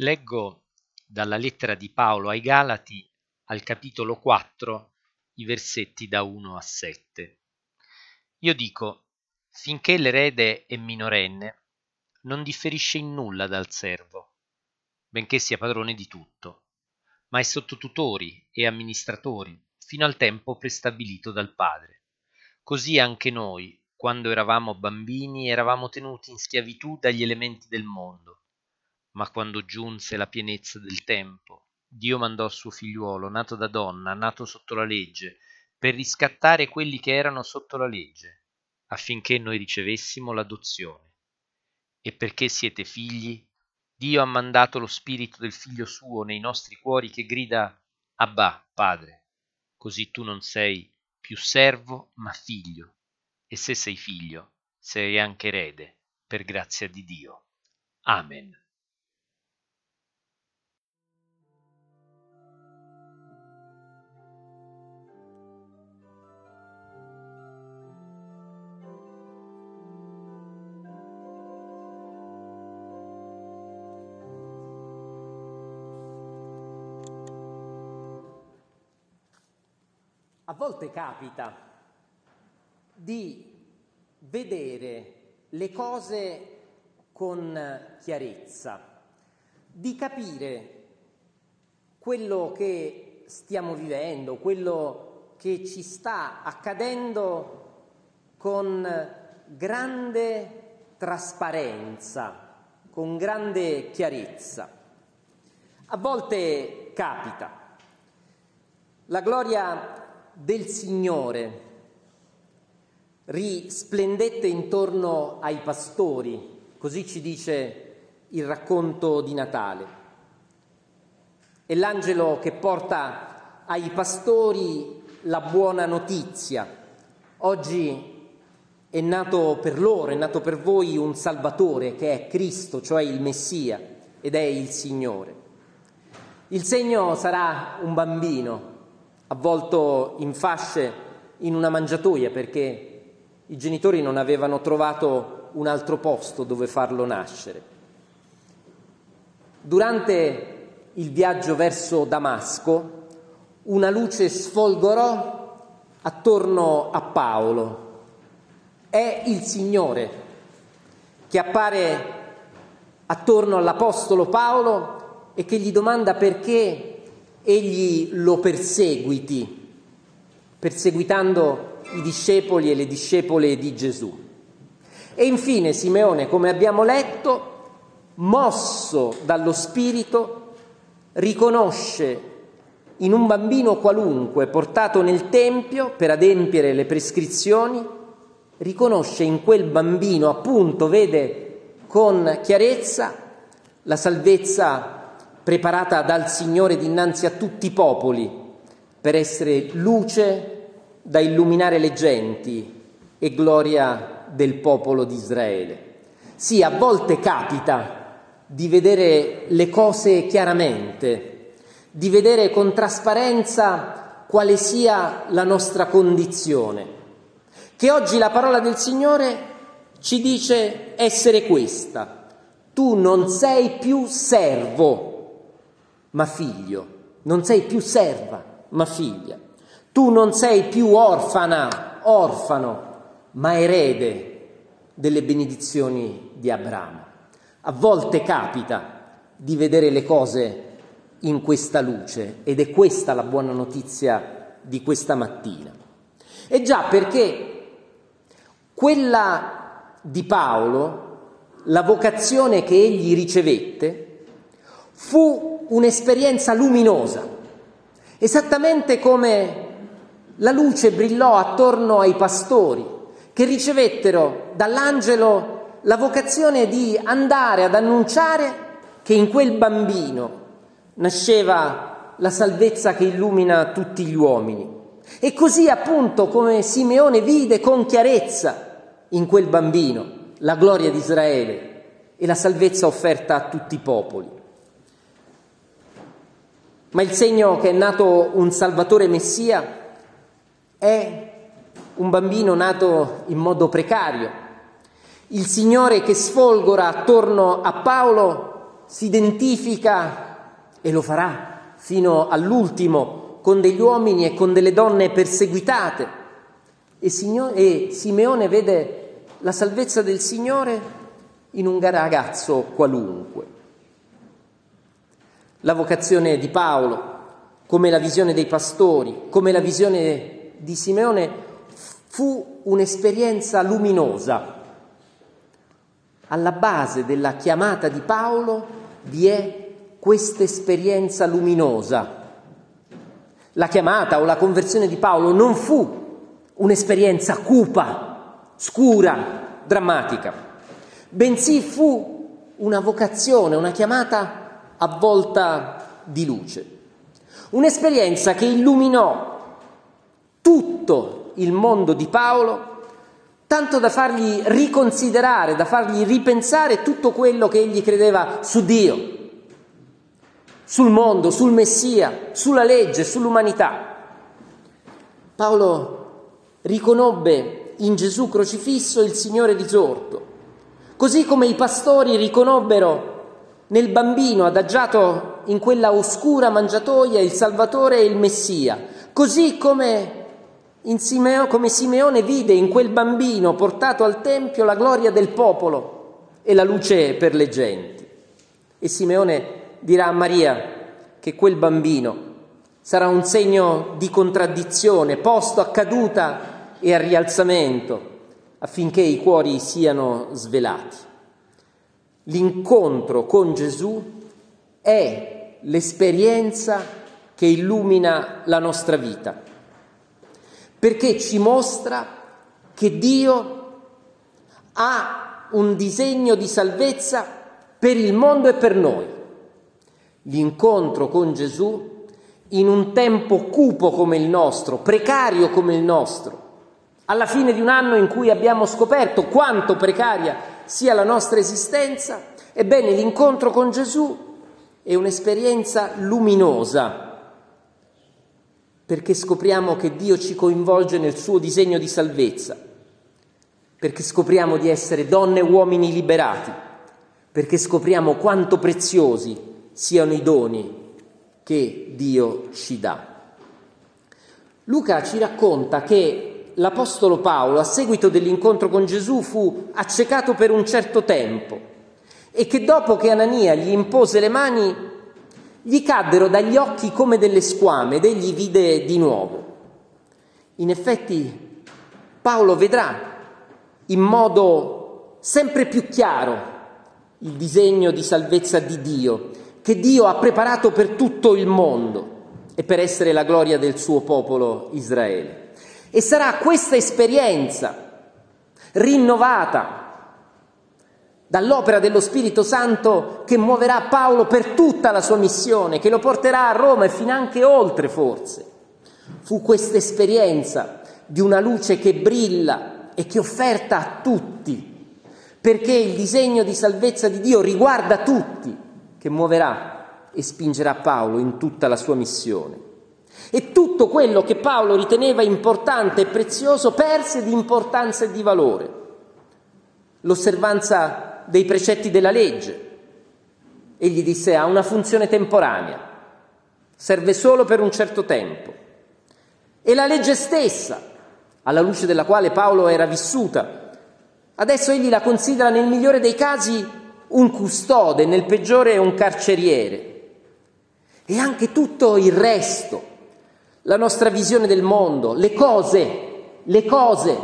Leggo dalla lettera di Paolo ai Galati al capitolo 4 i versetti da 1 a 7. Io dico, finché l'erede è minorenne, non differisce in nulla dal servo, benché sia padrone di tutto, ma è sotto tutori e amministratori fino al tempo prestabilito dal padre. Così anche noi, quando eravamo bambini, eravamo tenuti in schiavitù dagli elementi del mondo ma quando giunse la pienezza del tempo, Dio mandò suo figliuolo, nato da donna, nato sotto la legge, per riscattare quelli che erano sotto la legge, affinché noi ricevessimo l'adozione. E perché siete figli, Dio ha mandato lo spirito del figlio suo nei nostri cuori che grida Abba, Padre. Così tu non sei più servo, ma figlio. E se sei figlio, sei anche erede, per grazia di Dio. Amen. A volte capita di vedere le cose con chiarezza, di capire quello che stiamo vivendo, quello che ci sta accadendo con grande trasparenza, con grande chiarezza. A volte capita. La gloria del Signore risplendette intorno ai pastori, così ci dice il racconto di Natale. È l'angelo che porta ai pastori la buona notizia. Oggi è nato per loro, è nato per voi un Salvatore che è Cristo, cioè il Messia, ed è il Signore. Il segno sarà un bambino, avvolto in fasce in una mangiatoia perché i genitori non avevano trovato un altro posto dove farlo nascere. Durante il viaggio verso Damasco una luce sfolgorò attorno a Paolo. È il Signore che appare attorno all'Apostolo Paolo e che gli domanda perché egli lo perseguiti, perseguitando i discepoli e le discepole di Gesù. E infine Simeone, come abbiamo letto, mosso dallo Spirito, riconosce in un bambino qualunque portato nel Tempio per adempiere le prescrizioni, riconosce in quel bambino, appunto, vede con chiarezza la salvezza preparata dal Signore dinanzi a tutti i popoli per essere luce da illuminare le genti e gloria del popolo di Israele. Sì, a volte capita di vedere le cose chiaramente, di vedere con trasparenza quale sia la nostra condizione. Che oggi la parola del Signore ci dice essere questa. Tu non sei più servo ma figlio. Non sei più serva, ma figlia. Tu non sei più orfana, orfano, ma erede delle benedizioni di Abramo. A volte capita di vedere le cose in questa luce ed è questa la buona notizia di questa mattina. E già perché quella di Paolo, la vocazione che egli ricevette, fu un'esperienza luminosa, esattamente come la luce brillò attorno ai pastori che ricevettero dall'angelo la vocazione di andare ad annunciare che in quel bambino nasceva la salvezza che illumina tutti gli uomini. E così appunto come Simeone vide con chiarezza in quel bambino la gloria di Israele e la salvezza offerta a tutti i popoli. Ma il segno che è nato un Salvatore Messia è un bambino nato in modo precario. Il Signore che sfolgora attorno a Paolo si identifica e lo farà fino all'ultimo con degli uomini e con delle donne perseguitate. E, Simeone vede la salvezza del Signore in un ragazzo qualunque. La vocazione di Paolo, come la visione dei pastori, come la visione di Simeone, fu un'esperienza luminosa. Alla base della chiamata di Paolo vi è questa esperienza luminosa. La chiamata o la conversione di Paolo non fu un'esperienza cupa, scura, drammatica bensì fu una vocazione, una chiamata avvolta di luce. Un'esperienza che illuminò tutto il mondo di Paolo, tanto da fargli riconsiderare, da fargli ripensare tutto quello che egli credeva su Dio, sul mondo, sul Messia, sulla legge, sull'umanità. Paolo riconobbe in Gesù crocifisso il Signore risorto Così come i pastori riconobbero nel bambino adagiato in quella oscura mangiatoia il Salvatore e il Messia, così come, Simeo, come Simeone vide in quel bambino portato al Tempio la gloria del popolo e la luce per le genti. E Simeone dirà a Maria che quel bambino sarà un segno di contraddizione, posto a caduta e a rialzamento, affinché i cuori siano svelati. L'incontro con Gesù è l'esperienza che illumina la nostra vita, perché ci mostra che Dio ha un disegno di salvezza per il mondo e per noi. L'incontro con Gesù in un tempo cupo come il nostro, precario come il nostro, alla fine di un anno in cui abbiamo scoperto quanto precaria sia la nostra esistenza, ebbene l'incontro con Gesù è un'esperienza luminosa, perché scopriamo che Dio ci coinvolge nel suo disegno di salvezza, perché scopriamo di essere donne e uomini liberati, perché scopriamo quanto preziosi siano i doni che Dio ci dà. Luca ci racconta che l'Apostolo Paolo, a seguito dell'incontro con Gesù, fu accecato per un certo tempo e che dopo che Anania gli impose le mani, gli caddero dagli occhi come delle squame ed egli vide di nuovo. In effetti Paolo vedrà in modo sempre più chiaro il disegno di salvezza di Dio, che Dio ha preparato per tutto il mondo e per essere la gloria del suo popolo Israele. E sarà questa esperienza rinnovata dall'opera dello Spirito Santo che muoverà Paolo per tutta la sua missione, che lo porterà a Roma e fino anche oltre forse. Fu questa esperienza di una luce che brilla e che offerta a tutti, perché il disegno di salvezza di Dio riguarda tutti, che muoverà e spingerà Paolo in tutta la sua missione. E tutto quello che Paolo riteneva importante e prezioso perse di importanza e di valore. L'osservanza dei precetti della legge. Egli disse ha una funzione temporanea, serve solo per un certo tempo. E la legge stessa, alla luce della quale Paolo era vissuta, adesso egli la considera nel migliore dei casi un custode, nel peggiore un carceriere. E anche tutto il resto, la nostra visione del mondo, le cose, le cose,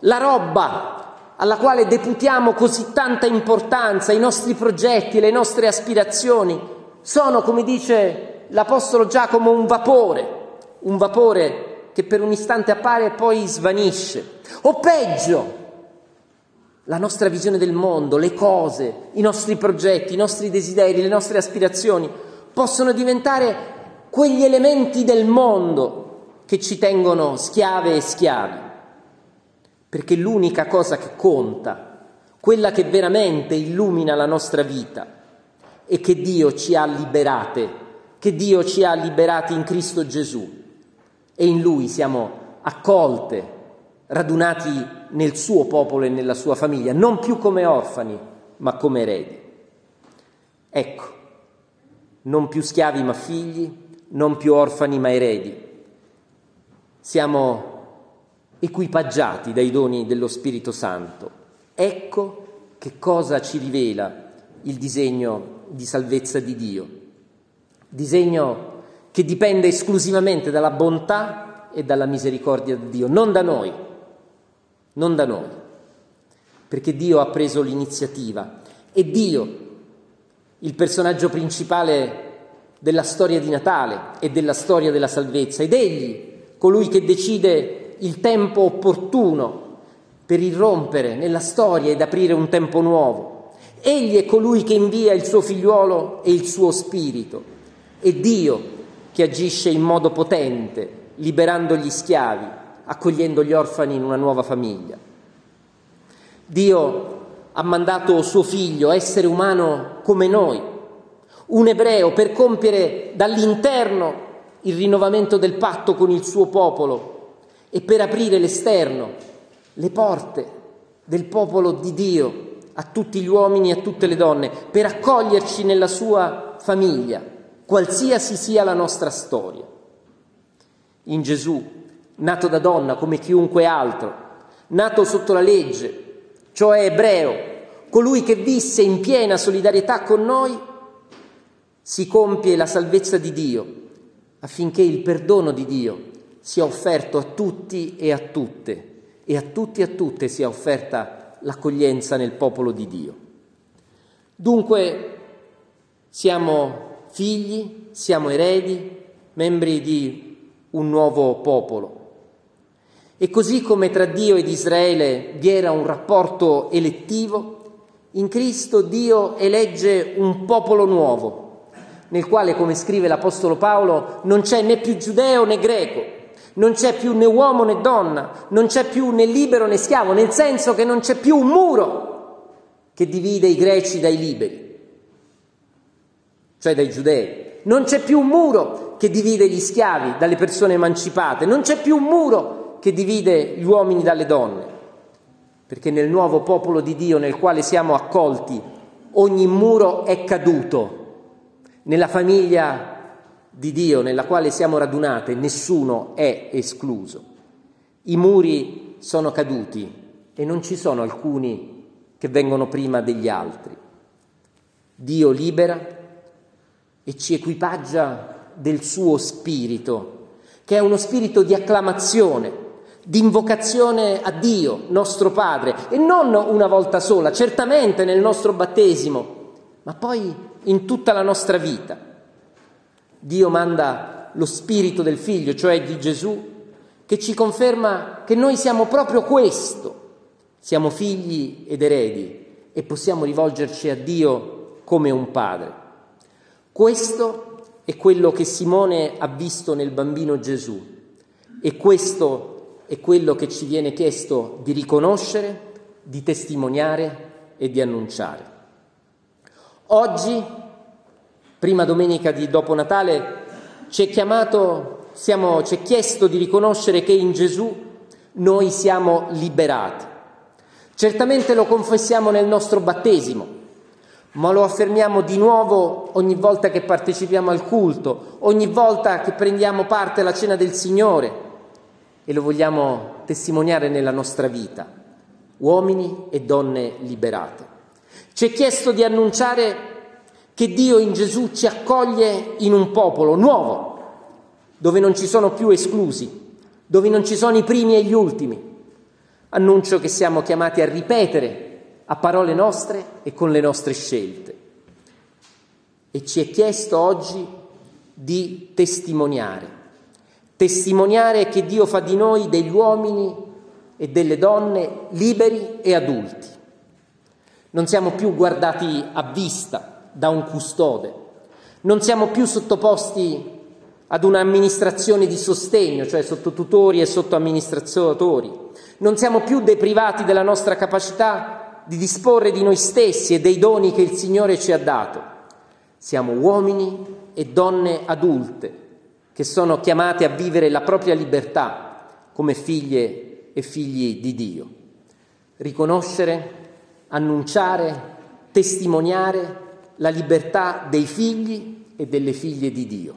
la roba alla quale deputiamo così tanta importanza, i nostri progetti, le nostre aspirazioni, sono, come dice l'Apostolo Giacomo, un vapore, un vapore che per un istante appare e poi svanisce. O peggio, la nostra visione del mondo, le cose, i nostri progetti, i nostri desideri, le nostre aspirazioni possono diventare quegli elementi del mondo che ci tengono schiave e schiavi, perché l'unica cosa che conta, quella che veramente illumina la nostra vita, è che Dio ci ha liberate, che Dio ci ha liberati in Cristo Gesù e in Lui siamo accolte, radunati nel suo popolo e nella sua famiglia, non più come orfani, ma come eredi. Ecco, non più schiavi ma figli, non più orfani ma eredi. Siamo equipaggiati dai doni dello Spirito Santo. Ecco che cosa ci rivela il disegno di salvezza di Dio. Disegno che dipende esclusivamente dalla bontà e dalla misericordia di Dio, non da noi, non da noi, perché Dio ha preso l'iniziativa e Dio, il personaggio principale della storia di Natale e della storia della salvezza, ed egli, colui che decide il tempo opportuno per irrompere nella storia ed aprire un tempo nuovo. Egli è colui che invia il suo figliuolo e il suo spirito. È Dio che agisce in modo potente, liberando gli schiavi, accogliendo gli orfani in una nuova famiglia. Dio ha mandato suo figlio, essere umano come noi, un ebreo, per compiere dall'interno il rinnovamento del patto con il suo popolo e per aprire l'esterno, le porte del popolo di Dio a tutti gli uomini e a tutte le donne, per accoglierci nella sua famiglia qualsiasi sia la nostra storia. In Gesù, nato da donna come chiunque altro, nato sotto la legge, cioè ebreo, colui che visse in piena solidarietà con noi, si compie la salvezza di Dio affinché il perdono di Dio sia offerto a tutti e a tutte e a tutti e a tutte sia offerta l'accoglienza nel popolo di Dio. Dunque siamo figli, siamo eredi, membri di un nuovo popolo. E così come tra Dio ed Israele vi era un rapporto elettivo, in Cristo Dio elegge un popolo nuovo, nel quale, come scrive l'Apostolo Paolo, non c'è né più giudeo né greco, non c'è più né uomo né donna, non c'è più né libero né schiavo, nel senso che non c'è più un muro che divide i greci dai liberi cioè dai giudei. Non c'è più un muro che divide gli schiavi dalle persone emancipate, non c'è più un muro che divide gli uomini dalle donne, perché nel nuovo popolo di Dio nel quale siamo accolti ogni muro è caduto. Nella famiglia di Dio nella quale siamo radunate nessuno è escluso. I muri sono caduti e non ci sono alcuni che vengono prima degli altri. Dio libera e ci equipaggia del suo spirito, che è uno spirito di acclamazione, di invocazione a Dio, nostro Padre, e non una volta sola, certamente nel nostro battesimo, ma poi in tutta la nostra vita. Dio manda lo spirito del figlio, cioè di Gesù, che ci conferma che noi siamo proprio questo, siamo figli ed eredi e possiamo rivolgerci a Dio come un padre. Questo è quello che Simone ha visto nel bambino Gesù e questo è quello che ci viene chiesto di riconoscere, di testimoniare e di annunciare. Oggi, prima domenica di dopo Natale, ci è chiamato, siamo, ci è chiesto di riconoscere che in Gesù noi siamo liberati. Certamente lo confessiamo nel nostro battesimo, ma lo affermiamo di nuovo ogni volta che partecipiamo al culto, ogni volta che prendiamo parte alla cena del Signore e lo vogliamo testimoniare nella nostra vita, uomini e donne liberate. Ci è chiesto di annunciare che Dio in Gesù ci accoglie in un popolo nuovo, dove non ci sono più esclusi, dove non ci sono i primi e gli ultimi. Annuncio che siamo chiamati a ripetere a parole nostre e con le nostre scelte. E ci è chiesto oggi di testimoniare, testimoniare che Dio fa di noi degli uomini e delle donne liberi e adulti. Non siamo più guardati a vista da un custode, non siamo più sottoposti ad un'amministrazione di sostegno, cioè sotto tutori e sotto amministratori, non siamo più deprivati della nostra capacità di disporre di noi stessi e dei doni che il Signore ci ha dato. Siamo uomini e donne adulte che sono chiamate a vivere la propria libertà come figlie e figli di Dio. Riconoscere, annunciare, testimoniare la libertà dei figli e delle figlie di Dio.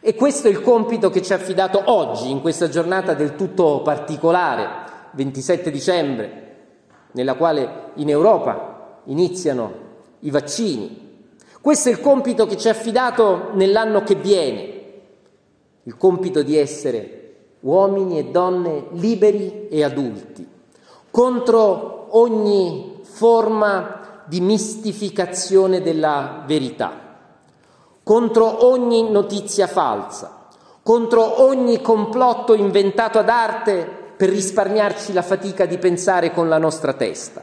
E questo è il compito che ci ha affidato oggi, in questa giornata del tutto particolare, 27 dicembre, nella quale in Europa iniziano i vaccini. Questo è il compito che ci ha affidato nell'anno che viene, il compito di essere uomini e donne liberi e adulti, contro ogni forma di mistificazione della verità, contro ogni notizia falsa, contro ogni complotto inventato ad arte per risparmiarci la fatica di pensare con la nostra testa,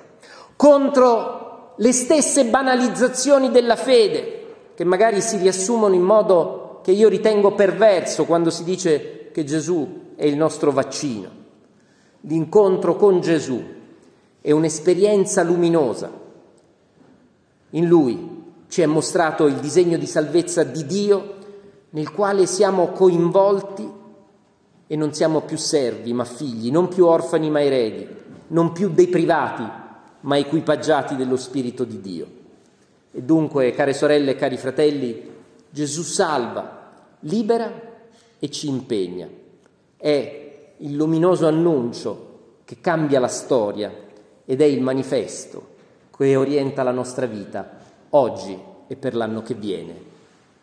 contro le stesse banalizzazioni della fede, che magari si riassumono in modo che io ritengo perverso quando si dice che Gesù è il nostro vaccino. L'incontro con Gesù è un'esperienza luminosa. In Lui ci è mostrato il disegno di salvezza di Dio nel quale siamo coinvolti e non siamo più servi ma figli, non più orfani ma eredi, non più deprivati ma equipaggiati dello Spirito di Dio. E dunque, care sorelle e cari fratelli, Gesù salva, libera e ci impegna è il luminoso annuncio che cambia la storia ed è il manifesto che orienta la nostra vita oggi e per l'anno che viene.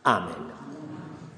Amen.